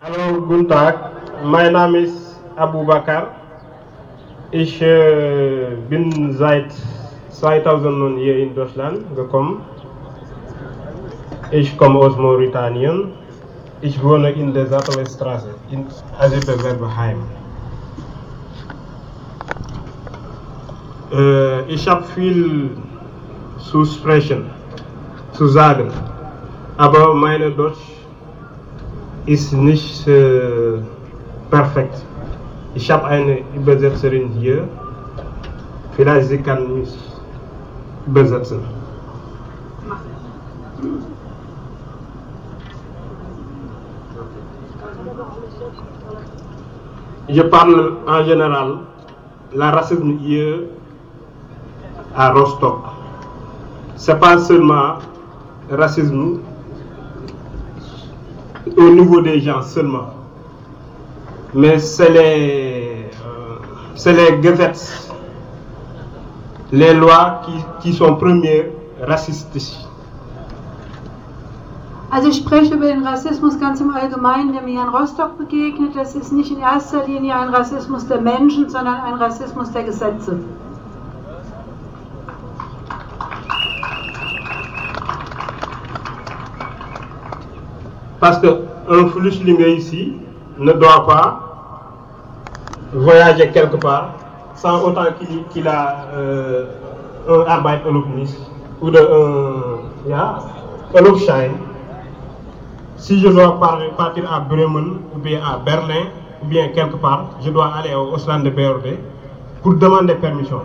Hallo, guten Tag. Mein Name ist Abu Bakar. Ich äh, bin seit 2009 hier in Deutschland gekommen. Ich komme aus Mauretanien. Ich wohne in der Sattelstraße, in Asipelwerbeheim. Äh, ich habe viel zu sprechen, zu sagen, aber meine Deutsch ist nicht äh, perfekt. Ich habe eine Übersetzerin hier. Vielleicht sie kann mich übersetzen. Je parle en général la racisme hier à Rostock. C'est pas seulement racisme au niveau des gens seulement. Mais c'est les, euh, les Gesetz, les lois qui, qui sont premières racistisch. Also ich spreche über den Rassismus ganz im Allgemeinen, der mir in Rostock begegnet. Das ist nicht in erster Linie ein Rassismus der Menschen, sondern ein Rassismus der Gesetze. Parce qu'un flüchtling ici ne doit pas voyager quelque part sans autant qu'il a euh, un Arbeitserlaubnis ou de un, ja, Urlaubsschein. Si je dois par- partir à Bremen ou bien à Berlin ou bien quelque part, je dois aller au Ausland de BRD pour demander permission.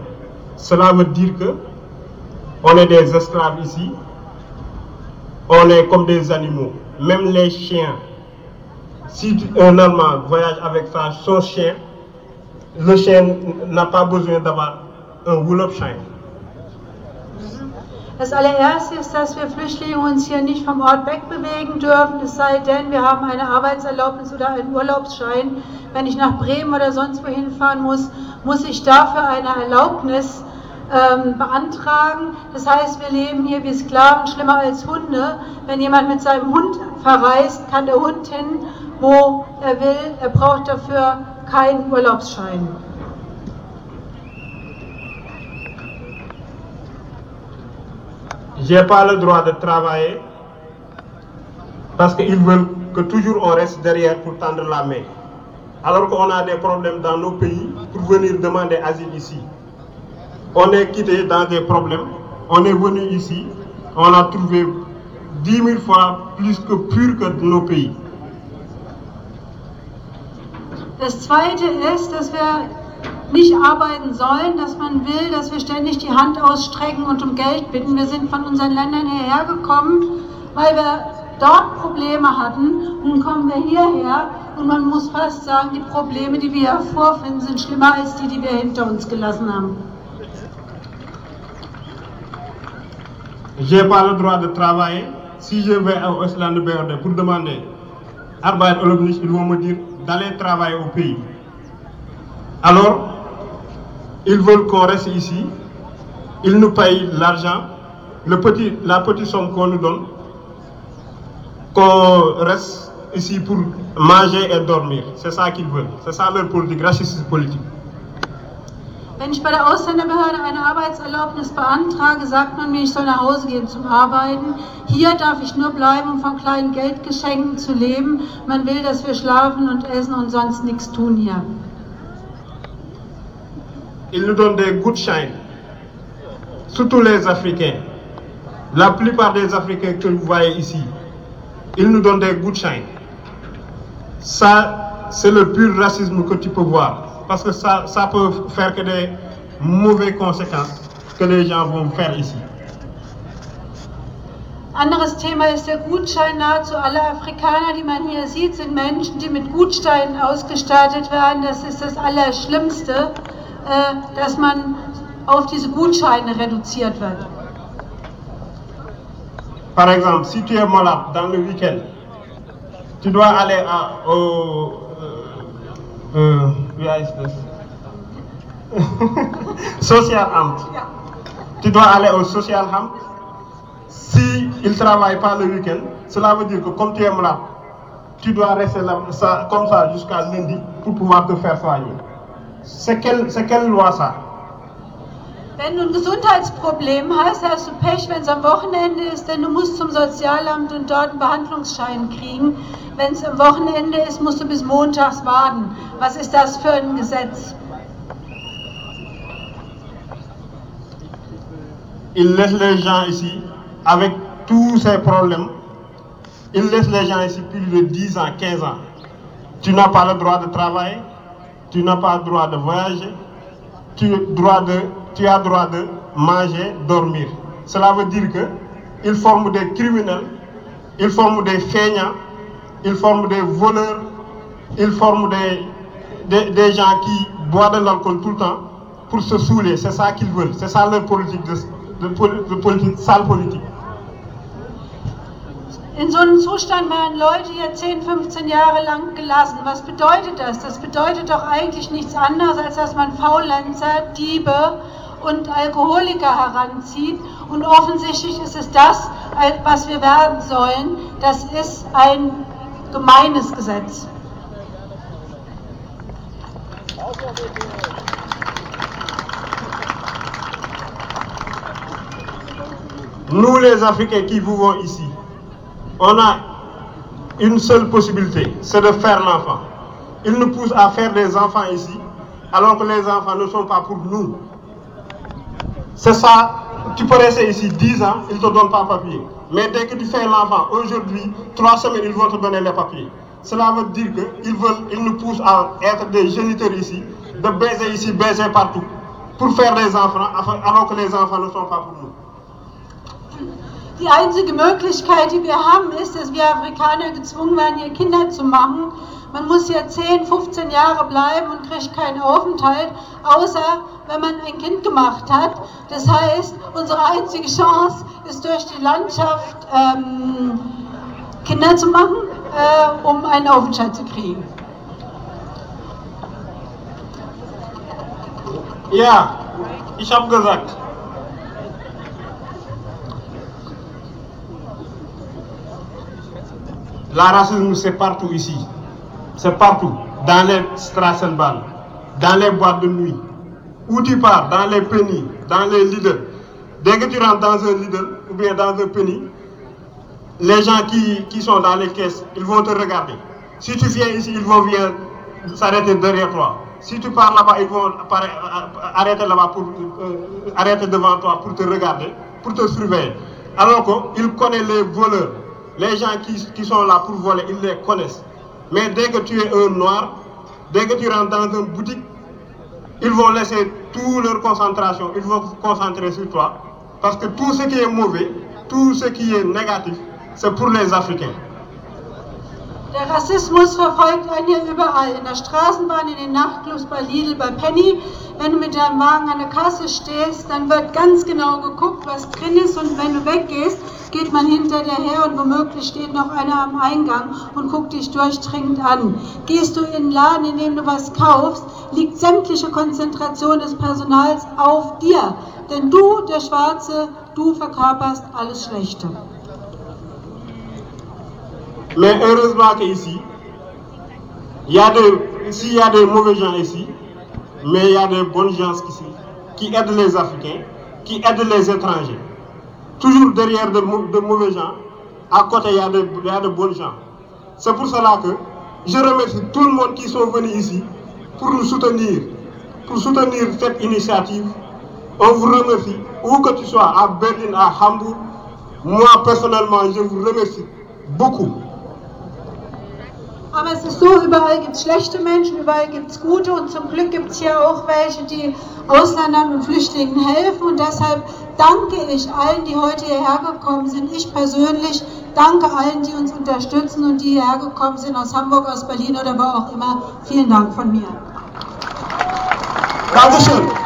Cela veut dire que on est des esclaves ici, on est comme des animaux. Même les chiens, si un Allemand voyage avec sa- son chien, le chien n'a pas besoin d'avoir un Urlaubsschein. Das allererste ist, dass wir Flüchtlinge uns hier nicht vom Ort wegbewegen dürfen, es sei denn, wir haben eine Arbeitserlaubnis oder einen Urlaubsschein. Wenn ich nach Bremen oder sonst wohin fahren muss, muss ich dafür eine Erlaubnis ähm, beantragen. Das heißt, wir leben hier wie Sklaven, schlimmer als Hunde. Wenn jemand mit seinem Hund verreist, kann der Hund hin, wo er will. Er braucht dafür keinen Urlaubsschein. J'ai pas le droit de travailler parce qu'ils veulent que toujours on reste derrière pour tendre la main. Alors qu'on a des problèmes dans nos pays pour venir demander asile ici. On est quitté dans des problèmes, on est venu ici, on a trouvé dix mille fois plus que pur que nos pays. Das Zweite ist, dass wir nicht arbeiten sollen, dass man will, dass wir ständig die Hand ausstrecken und um Geld bitten. Wir sind von unseren Ländern hierher gekommen, weil wir dort Probleme hatten. Nun kommen wir hierher und man muss fast sagen, die Probleme, die wir hier vorfinden, sind schlimmer als die, die wir hinter uns gelassen haben. J'ai pas le droit de travailler. Si je vais au Ausland de BRD pour demander Arbeitserlaubnis, ils vont me dire d'aller travailler au pays. Alors, ils veulent qu'on reste ici. Ils nous payent l'argent, le petit, la petite somme qu'on nous donne, qu'on reste ici pour manger et dormir. C'est ça qu'ils veulent. C'est ça leur politique, raciste politique. Wenn ich bei der Ausländerbehörde eine Arbeitserlaubnis beantrage, sagt man mir, ich soll nach Hause gehen zum Arbeiten. Hier darf ich nur bleiben, um von kleinen Geldgeschenken zu leben. Man will, dass wir schlafen und essen und sonst nichts tun hier. Ils nous donnent des gutscheins, surtout les Africains. La plupart des Africains que vous voyez ici, ils nous donnent des gutscheins. Ça, c'est le pur racisme que tu peux voir. Parce que ça, ça peut faire que des mauvaises conséquences que les gens vont faire ici. Anderes Thema ist der Gutschein. Nahezu alle Afrikaner, die man hier sieht, sind Menschen, die mit Gutscheinen ausgestattet werden. Das ist das Allerschlimmste, äh, dass man auf diese Gutscheine reduziert wird. Par exemple, si tu es malade dans le week-end, tu dois aller à, au. Euh, euh, das? Sozialamt. Tu dois aller au Sozialamt. Si il ne travaille pas le week-end, cela veut dire que comme tu es malade, tu dois rester là, comme ça jusqu'à lundi pour pouvoir te faire soigner. C'est quelle loi ça? Wenn du ein Gesundheitsproblem hast, hast du Pech, wenn es am Wochenende ist, denn du musst zum Sozialamt und dort einen Behandlungsschein kriegen. Wenn es am Wochenende ist, musst du bis montags warten. Was ist das für ein Gesetz? Il laisse les gens ici avec tous ces problèmes. Il laisse les gens ici plus de 10 ans, 15 ans. Tu n'as pas le droit de travailler, tu n'as pas le droit de voyager, tu, droit de, tu as droit de manger, dormir. Cela veut dire que ils forment des criminels, ils forment des feignants, ils forment des voleurs, ils forment des, des, des gens qui boivent de l'alcool tout le temps pour se saouler. C'est ça qu'ils veulent. C'est ça leur politique, de, de, de politique, sale politique. In so einem Zustand werden Leute hier 10, 15 Jahre lang gelassen. Was bedeutet das? Das bedeutet doch eigentlich nichts anderes, als dass man Faulenzer, Diebe und Alkoholiker heranzieht. Und offensichtlich ist es das, was wir werden sollen. Das ist ein gemeines Gesetz. Nous, les Africains qui vivons ici, on a une seule possibilité, c'est de faire l'enfant. Ils nous poussent à faire des enfants ici, alors que les enfants ne sont pas pour nous. C'est ça, tu peux rester ici 10 ans, ils ne te donnent pas papier. Mais dès que tu fais l'enfant, aujourd'hui, trois semaines, ils vont te donner les papiers. Cela veut dire qu'ils veulent, ils nous poussent à être des géniteurs ici, de baiser ici, baiser partout, pour faire des enfants, alors que les enfants ne sont pas pour nous. Die einzige Möglichkeit, die wir haben, ist, dass wir Afrikaner gezwungen hier Kinder zu machen. Man muss hier 10, 15 Jahre bleiben und kriegt keinen Aufenthalt, außer wenn man ein Kind gemacht hat. Das heißt, unsere einzige Chance ist durch die Landschaft ähm, Kinder zu machen, äh, um einen Aufenthalt zu kriegen. Ja, ich habe gesagt, la racisme c'est partout ici. C'est partout. Dans les Strassenbahn, dans les boîtes de nuit. Où tu pars, dans les pennies, dans les leaders. Dès que tu rentres dans un leader ou bien dans un penny, les gens qui, qui sont dans les caisses, ils vont te regarder. Si tu viens ici, ils vont venir s'arrêter derrière toi. Si tu pars là-bas, ils vont arrêter là-bas pour euh, arrêter devant toi pour te regarder, pour te surveiller. Alors qu'ils connaissent les voleurs, les gens qui, qui, sont là pour voler, ils les connaissent. Mais dès que tu es un noir, dès que tu rentres dans une boutique, ils vont laisser toute leur concentration, ils vont se concentrer sur toi. Parce que tout ce qui est mauvais, tout ce qui est négatif, c'est pour les Africains. Der Rassismus verfolgt einen hier überall. In der Straßenbahn, in den Nachtclubs, bei Lidl, bei Penny. Wenn du mit deinem Wagen an der Kasse stehst, dann wird ganz genau geguckt, was drin ist. Und wenn du weggehst, geht man hinter dir her und womöglich steht noch einer am Eingang und guckt dich durchdringend an. Gehst du in den Laden, in dem du was kaufst, liegt sämtliche Konzentration des Personals auf dir. Denn du, der Schwarze, du verkörperst alles Schlechte. Mais heureusement qu'ici, il y a des, s'il y a des mauvais gens ici, mais il y a des bonnes gens ici, qui aident les Africains, qui aident les étrangers. Toujours derrière de, mauvais gens, à côté il y a de, il y a de bonnes gens. C'est pour cela que je remercie tout le monde qui sont venus ici pour nous soutenir, pour soutenir cette initiative. On vous remercie, où que tu sois, à Berlin, à Hambourg. Moi personnellement, je vous remercie beaucoup. Aber es ist so, überall gibt es schlechte Menschen, überall gibt es gute und zum Glück gibt es hier auch welche, die Ausländern und Flüchtlingen helfen und deshalb danke ich allen, die heute hierher gekommen sind. Ich persönlich danke allen, die uns unterstützen und die hierher gekommen sind aus Hamburg, aus Berlin oder wo auch immer. Vielen Dank von mir. Dankeschön.